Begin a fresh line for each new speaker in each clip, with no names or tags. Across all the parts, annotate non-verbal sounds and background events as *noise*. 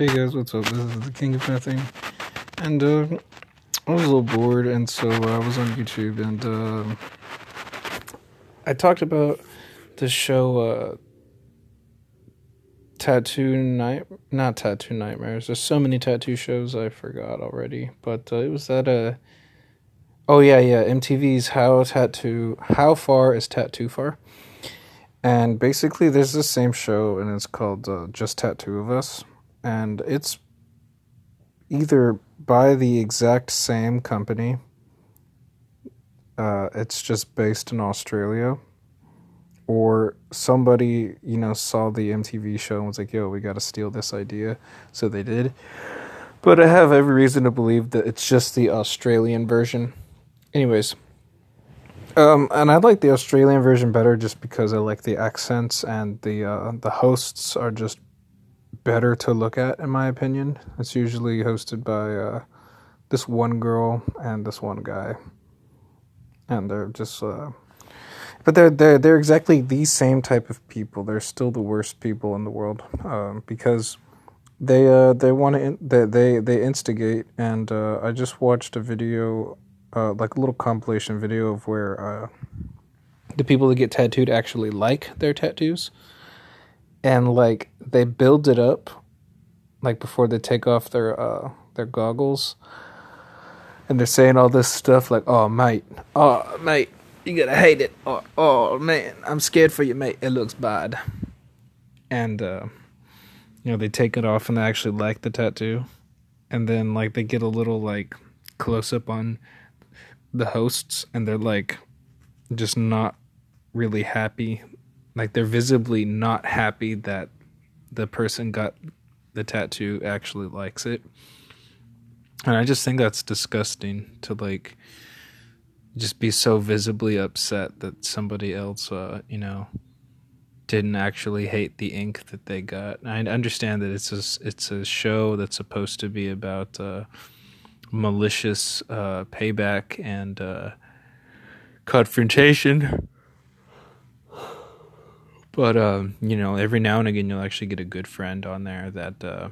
Hey guys, what's up? This is the King of Nothing, and uh, I was a little bored, and so uh, I was on YouTube, and uh, I talked about the show uh, Tattoo Night, not Tattoo Nightmares. There's so many tattoo shows I forgot already, but uh, it was that uh, oh yeah, yeah, MTV's How Tattoo, How Far is Tattoo Far? And basically, there's the same show, and it's called uh, Just Tattoo of Us, and it's either by the exact same company. Uh, it's just based in Australia, or somebody you know saw the MTV show and was like, "Yo, we got to steal this idea," so they did. But I have every reason to believe that it's just the Australian version. Anyways, um, and I like the Australian version better just because I like the accents and the uh, the hosts are just better to look at in my opinion. It's usually hosted by uh, this one girl and this one guy, and they're just. Uh, but they're they're they're exactly the same type of people. They're still the worst people in the world um, because they uh they want to in, they they they instigate. And uh, I just watched a video uh, like a little compilation video of where uh, the people that get tattooed actually like their tattoos, and like they build it up, like before they take off their uh, their goggles, and they're saying all this stuff like, "Oh mate, oh mate, you gotta hate it. Oh, oh man, I'm scared for you, mate. It looks bad," and uh, you know they take it off and they actually like the tattoo, and then like they get a little like close up on the hosts and they're like just not really happy like they're visibly not happy that the person got the tattoo actually likes it and i just think that's disgusting to like just be so visibly upset that somebody else uh you know didn't actually hate the ink that they got i understand that it's a it's a show that's supposed to be about uh malicious uh, payback and uh, confrontation. But um, you know, every now and again, you'll actually get a good friend on there that uh,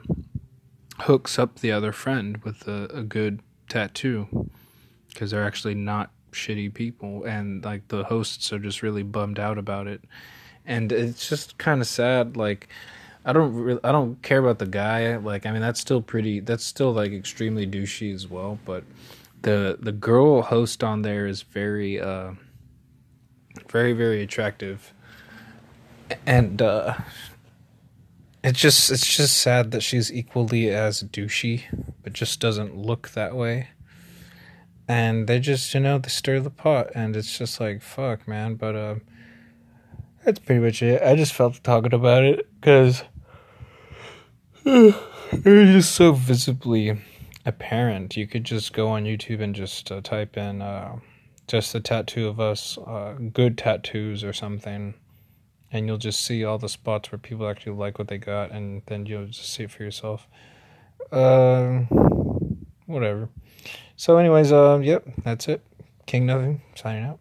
hooks up the other friend with a, a good tattoo because they're actually not shitty people, and like the hosts are just really bummed out about it, and it's just kind of sad, like I don't really, I don't care about the guy. Like, I mean, that's still pretty. That's still like extremely douchey as well. But the the girl host on there is very, uh, very very attractive, and uh, it's just it's just sad that she's equally as douchey, but just doesn't look that way. And they just you know they stir the pot, and it's just like fuck, man. But uh, that's pretty much it. I just felt talking about it because *sighs* it's just so visibly apparent. You could just go on YouTube and just uh, type in uh, just the tattoo of us, uh, good tattoos or something, and you'll just see all the spots where people actually like what they got, and then you'll just see it for yourself. Uh, whatever. So, anyways, uh, yep, that's it. King Nothing signing out.